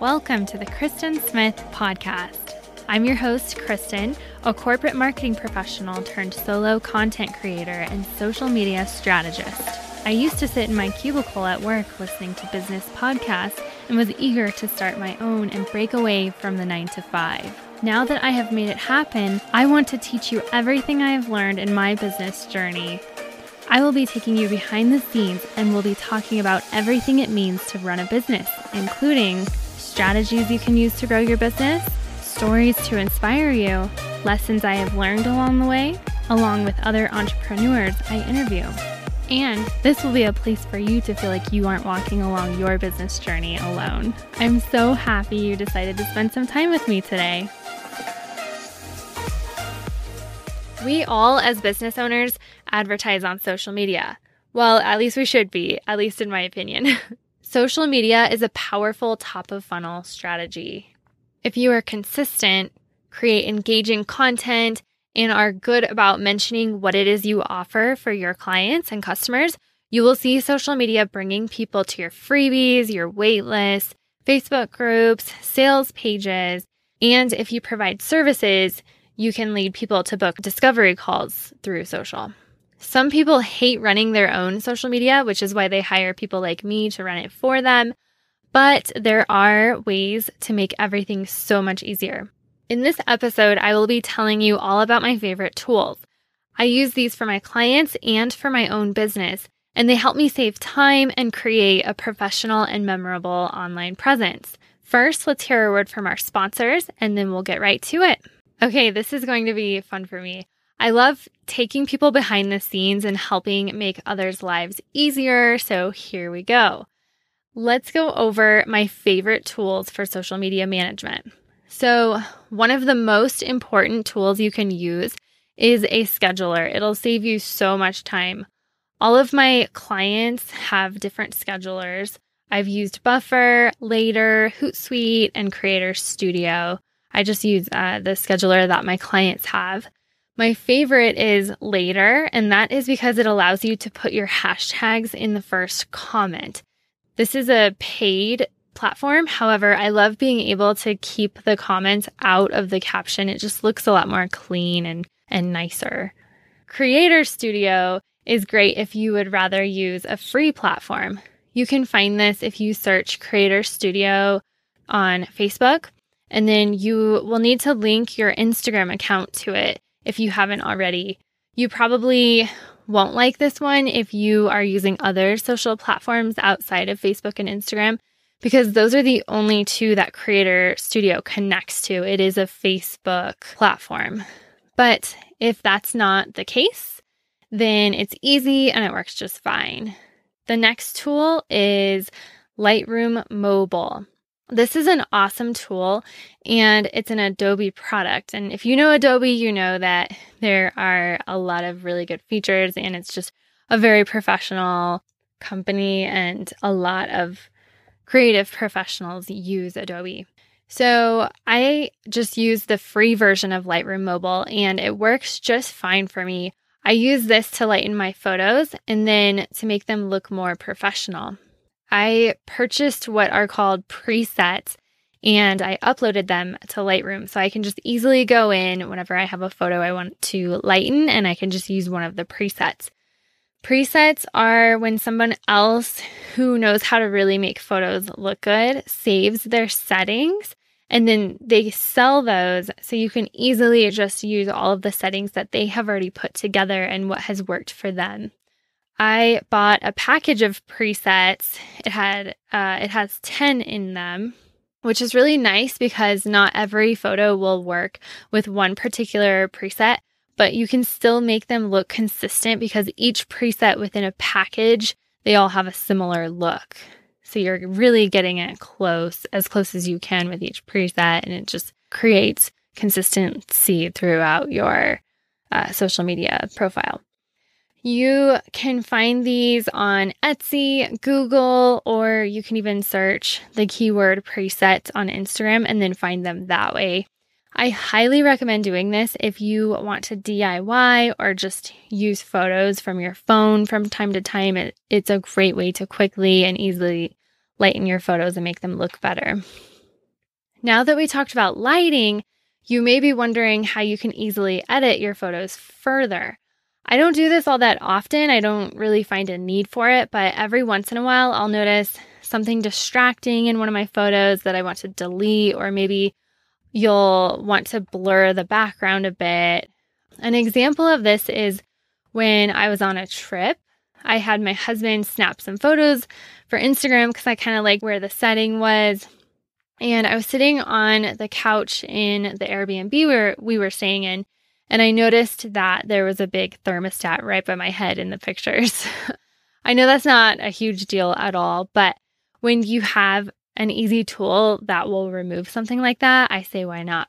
Welcome to the Kristen Smith Podcast. I'm your host, Kristen, a corporate marketing professional turned solo content creator and social media strategist. I used to sit in my cubicle at work listening to business podcasts and was eager to start my own and break away from the 9 to 5. Now that I have made it happen, I want to teach you everything I have learned in my business journey. I will be taking you behind the scenes and we'll be talking about everything it means to run a business, including strategies you can use to grow your business, stories to inspire you, lessons I have learned along the way, along with other entrepreneurs I interview. And this will be a place for you to feel like you aren't walking along your business journey alone. I'm so happy you decided to spend some time with me today. We all, as business owners, advertise on social media. Well, at least we should be, at least in my opinion. Social media is a powerful top of funnel strategy. If you are consistent, create engaging content, and are good about mentioning what it is you offer for your clients and customers, you will see social media bringing people to your freebies, your waitlist, Facebook groups, sales pages, and if you provide services, you can lead people to book discovery calls through social. Some people hate running their own social media, which is why they hire people like me to run it for them. But there are ways to make everything so much easier. In this episode, I will be telling you all about my favorite tools. I use these for my clients and for my own business, and they help me save time and create a professional and memorable online presence. First, let's hear a word from our sponsors, and then we'll get right to it. Okay, this is going to be fun for me. I love taking people behind the scenes and helping make others' lives easier. So here we go. Let's go over my favorite tools for social media management. So, one of the most important tools you can use is a scheduler. It'll save you so much time. All of my clients have different schedulers. I've used Buffer, Later, Hootsuite, and Creator Studio. I just use uh, the scheduler that my clients have. My favorite is later, and that is because it allows you to put your hashtags in the first comment. This is a paid platform. However, I love being able to keep the comments out of the caption. It just looks a lot more clean and, and nicer. Creator Studio is great if you would rather use a free platform. You can find this if you search Creator Studio on Facebook, and then you will need to link your Instagram account to it if you haven't already. You probably won't like this one if you are using other social platforms outside of Facebook and Instagram because those are the only two that Creator Studio connects to. It is a Facebook platform. But if that's not the case, then it's easy and it works just fine. The next tool is Lightroom Mobile. This is an awesome tool and it's an Adobe product. And if you know Adobe, you know that there are a lot of really good features and it's just a very professional company and a lot of creative professionals use Adobe. So I just use the free version of Lightroom Mobile and it works just fine for me. I use this to lighten my photos and then to make them look more professional. I purchased what are called presets and I uploaded them to Lightroom so I can just easily go in whenever I have a photo I want to lighten and I can just use one of the presets. Presets are when someone else who knows how to really make photos look good saves their settings and then they sell those so you can easily just use all of the settings that they have already put together and what has worked for them. I bought a package of presets. It had uh, it has 10 in them, which is really nice because not every photo will work with one particular preset, but you can still make them look consistent because each preset within a package, they all have a similar look. So you're really getting it close, as close as you can with each preset, and it just creates consistency throughout your uh, social media profile. You can find these on Etsy, Google, or you can even search the keyword preset on Instagram and then find them that way. I highly recommend doing this if you want to DIY or just use photos from your phone from time to time. It, it's a great way to quickly and easily lighten your photos and make them look better. Now that we talked about lighting, you may be wondering how you can easily edit your photos further. I don't do this all that often. I don't really find a need for it, but every once in a while I'll notice something distracting in one of my photos that I want to delete, or maybe you'll want to blur the background a bit. An example of this is when I was on a trip. I had my husband snap some photos for Instagram because I kind of like where the setting was. And I was sitting on the couch in the Airbnb where we were staying in, and I noticed that there was a big thermostat right by my head in the pictures. I know that's not a huge deal at all, but when you have an easy tool that will remove something like that, I say, why not?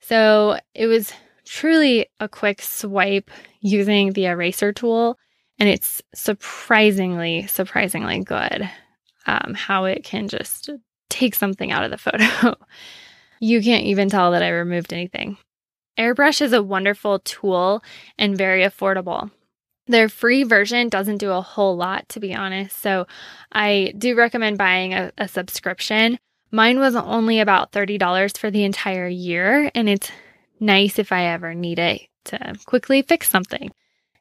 So it was truly a quick swipe using the eraser tool, and it's surprisingly, surprisingly good um, how it can just take something out of the photo. you can't even tell that I removed anything. Airbrush is a wonderful tool and very affordable. Their free version doesn't do a whole lot, to be honest. So I do recommend buying a, a subscription. Mine was only about $30 for the entire year, and it's nice if I ever need it to quickly fix something.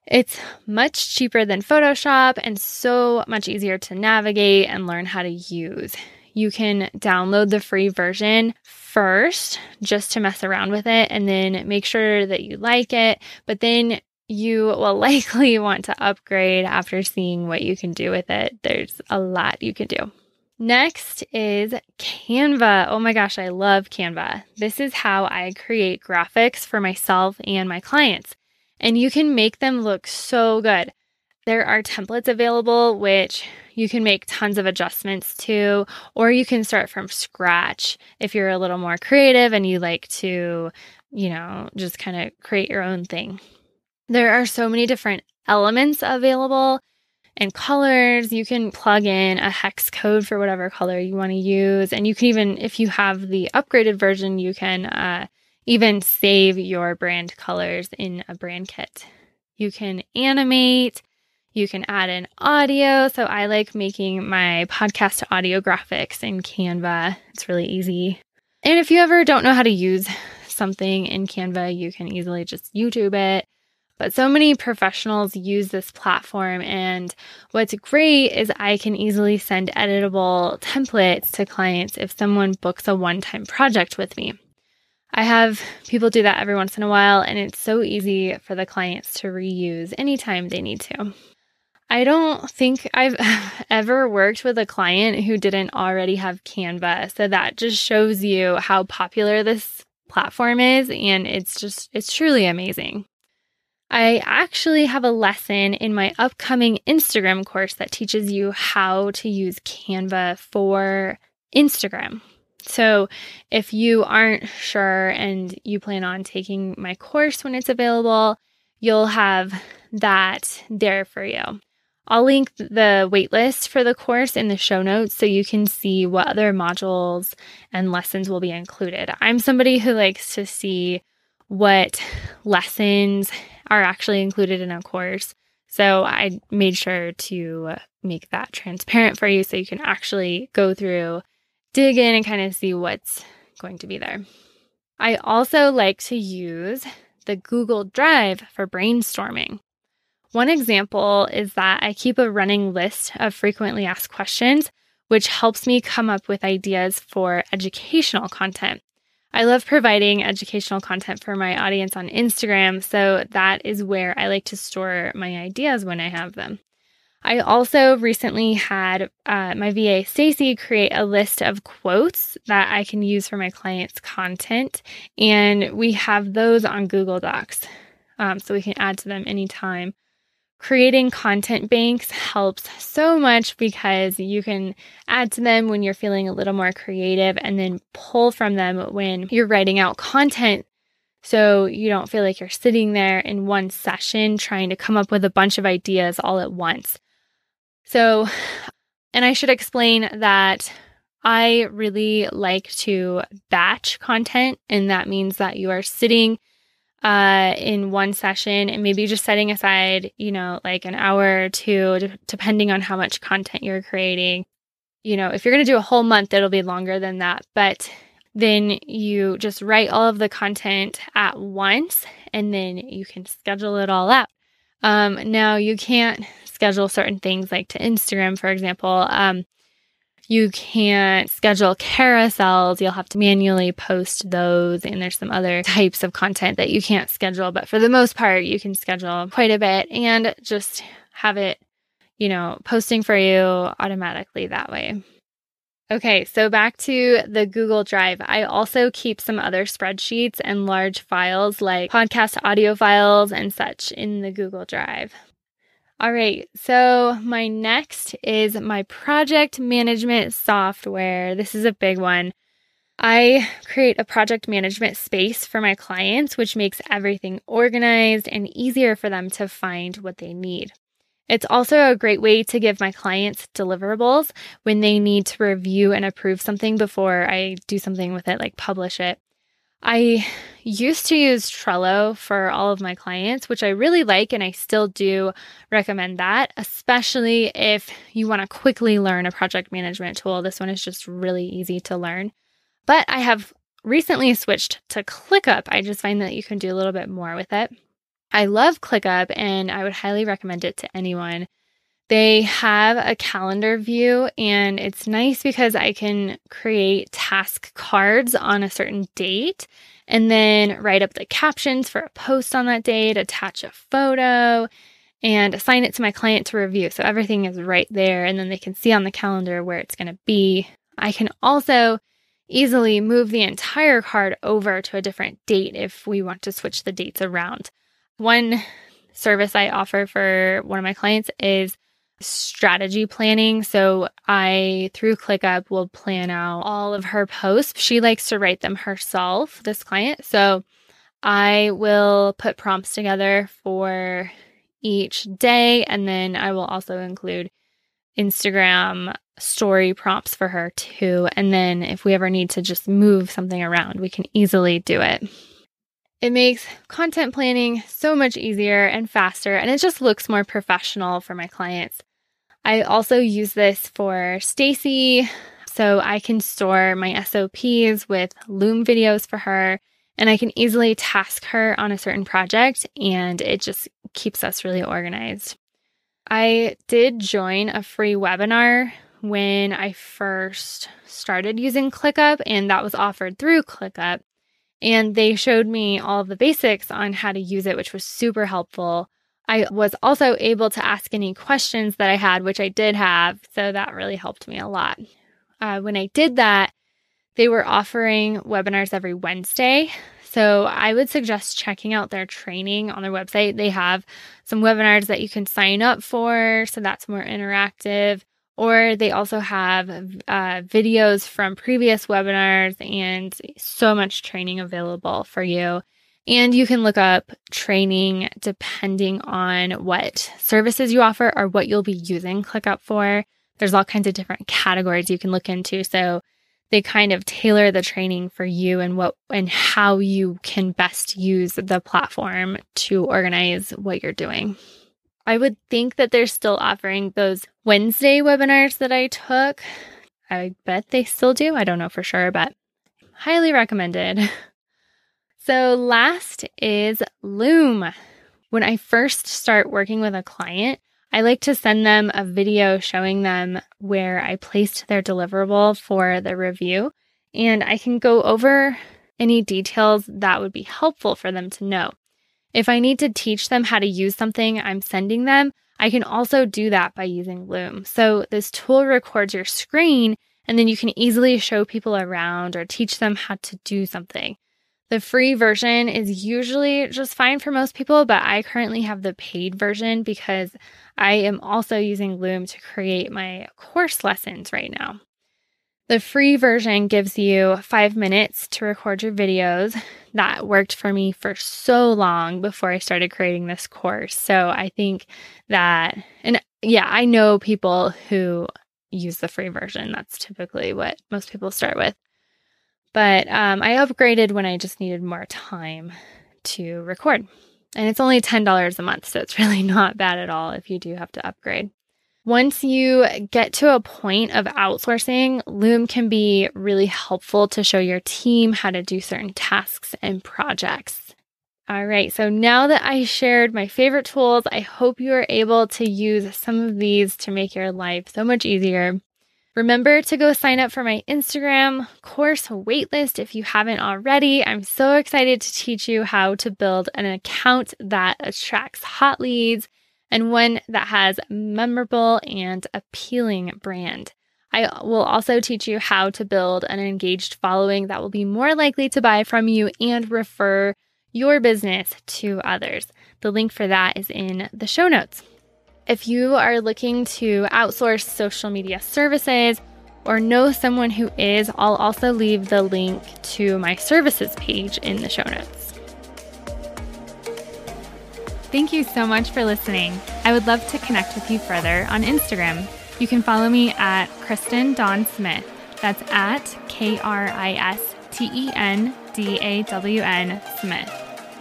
It's much cheaper than Photoshop and so much easier to navigate and learn how to use. You can download the free version first just to mess around with it and then make sure that you like it. But then you will likely want to upgrade after seeing what you can do with it. There's a lot you can do. Next is Canva. Oh my gosh, I love Canva. This is how I create graphics for myself and my clients. And you can make them look so good. There are templates available, which you can make tons of adjustments to, or you can start from scratch if you're a little more creative and you like to, you know, just kind of create your own thing. There are so many different elements available and colors. You can plug in a hex code for whatever color you want to use. And you can even, if you have the upgraded version, you can uh, even save your brand colors in a brand kit. You can animate, you can add in audio. So I like making my podcast audio graphics in Canva. It's really easy. And if you ever don't know how to use something in Canva, you can easily just YouTube it. But so many professionals use this platform. And what's great is I can easily send editable templates to clients if someone books a one time project with me. I have people do that every once in a while, and it's so easy for the clients to reuse anytime they need to. I don't think I've ever worked with a client who didn't already have Canva. So that just shows you how popular this platform is. And it's just, it's truly amazing. I actually have a lesson in my upcoming Instagram course that teaches you how to use Canva for Instagram. So, if you aren't sure and you plan on taking my course when it's available, you'll have that there for you. I'll link the waitlist for the course in the show notes so you can see what other modules and lessons will be included. I'm somebody who likes to see what lessons are actually included in a course. So I made sure to make that transparent for you so you can actually go through, dig in, and kind of see what's going to be there. I also like to use the Google Drive for brainstorming. One example is that I keep a running list of frequently asked questions, which helps me come up with ideas for educational content. I love providing educational content for my audience on Instagram, so that is where I like to store my ideas when I have them. I also recently had uh, my VA Stacy create a list of quotes that I can use for my clients' content, and we have those on Google Docs, um, so we can add to them anytime creating content banks helps so much because you can add to them when you're feeling a little more creative and then pull from them when you're writing out content. So you don't feel like you're sitting there in one session trying to come up with a bunch of ideas all at once. So, and I should explain that I really like to batch content, and that means that you are sitting uh, in one session and maybe just setting aside, you know, like an hour or two, depending on how much content you're creating. You know, if you're going to do a whole month, it'll be longer than that. But then you just write all of the content at once and then you can schedule it all out. Um, now, you can't schedule certain things like to Instagram, for example. Um, you can't schedule carousels. You'll have to manually post those. And there's some other types of content that you can't schedule. But for the most part, you can schedule quite a bit and just have it, you know, posting for you automatically that way. Okay, so back to the Google Drive. I also keep some other spreadsheets and large files like podcast audio files and such in the Google Drive. All right, so my next is my project management software. This is a big one. I create a project management space for my clients, which makes everything organized and easier for them to find what they need. It's also a great way to give my clients deliverables when they need to review and approve something before I do something with it, like publish it. I used to use Trello for all of my clients, which I really like, and I still do recommend that, especially if you want to quickly learn a project management tool. This one is just really easy to learn. But I have recently switched to ClickUp. I just find that you can do a little bit more with it. I love ClickUp, and I would highly recommend it to anyone. They have a calendar view, and it's nice because I can create task cards on a certain date and then write up the captions for a post on that date, attach a photo, and assign it to my client to review. So everything is right there, and then they can see on the calendar where it's going to be. I can also easily move the entire card over to a different date if we want to switch the dates around. One service I offer for one of my clients is strategy planning. So I, through ClickUp, will plan out all of her posts. She likes to write them herself, this client. So I will put prompts together for each day. And then I will also include Instagram story prompts for her too. And then if we ever need to just move something around, we can easily do it. It makes content planning so much easier and faster, and it just looks more professional for my clients. I also use this for Stacy, so I can store my SOPs with Loom videos for her, and I can easily task her on a certain project, and it just keeps us really organized. I did join a free webinar when I first started using ClickUp, and that was offered through ClickUp. And they showed me all of the basics on how to use it, which was super helpful. I was also able to ask any questions that I had, which I did have. So that really helped me a lot. Uh, when I did that, they were offering webinars every Wednesday. So I would suggest checking out their training on their website. They have some webinars that you can sign up for. So that's more interactive. Or they also have uh, videos from previous webinars and so much training available for you. And you can look up training depending on what services you offer or what you'll be using ClickUp for. There's all kinds of different categories you can look into. So they kind of tailor the training for you and what and how you can best use the platform to organize what you're doing. I would think that they're still offering those Wednesday webinars that I took. I bet they still do. I don't know for sure, but highly recommended. So, last is Loom. When I first start working with a client, I like to send them a video showing them where I placed their deliverable for the review. And I can go over any details that would be helpful for them to know. If I need to teach them how to use something I'm sending them, I can also do that by using Loom. So this tool records your screen and then you can easily show people around or teach them how to do something. The free version is usually just fine for most people, but I currently have the paid version because I am also using Loom to create my course lessons right now. The free version gives you five minutes to record your videos. That worked for me for so long before I started creating this course. So I think that, and yeah, I know people who use the free version. That's typically what most people start with. But um, I upgraded when I just needed more time to record. And it's only $10 a month, so it's really not bad at all if you do have to upgrade. Once you get to a point of outsourcing, Loom can be really helpful to show your team how to do certain tasks and projects. All right, so now that I shared my favorite tools, I hope you are able to use some of these to make your life so much easier. Remember to go sign up for my Instagram course waitlist if you haven't already. I'm so excited to teach you how to build an account that attracts hot leads and one that has memorable and appealing brand. I will also teach you how to build an engaged following that will be more likely to buy from you and refer your business to others. The link for that is in the show notes. If you are looking to outsource social media services or know someone who is, I'll also leave the link to my services page in the show notes. Thank you so much for listening. I would love to connect with you further on Instagram. You can follow me at Kristen Dawn Smith. That's at K R I S T E N D A W N Smith.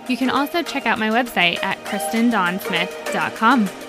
You can also check out my website at kristendawnsmith.com.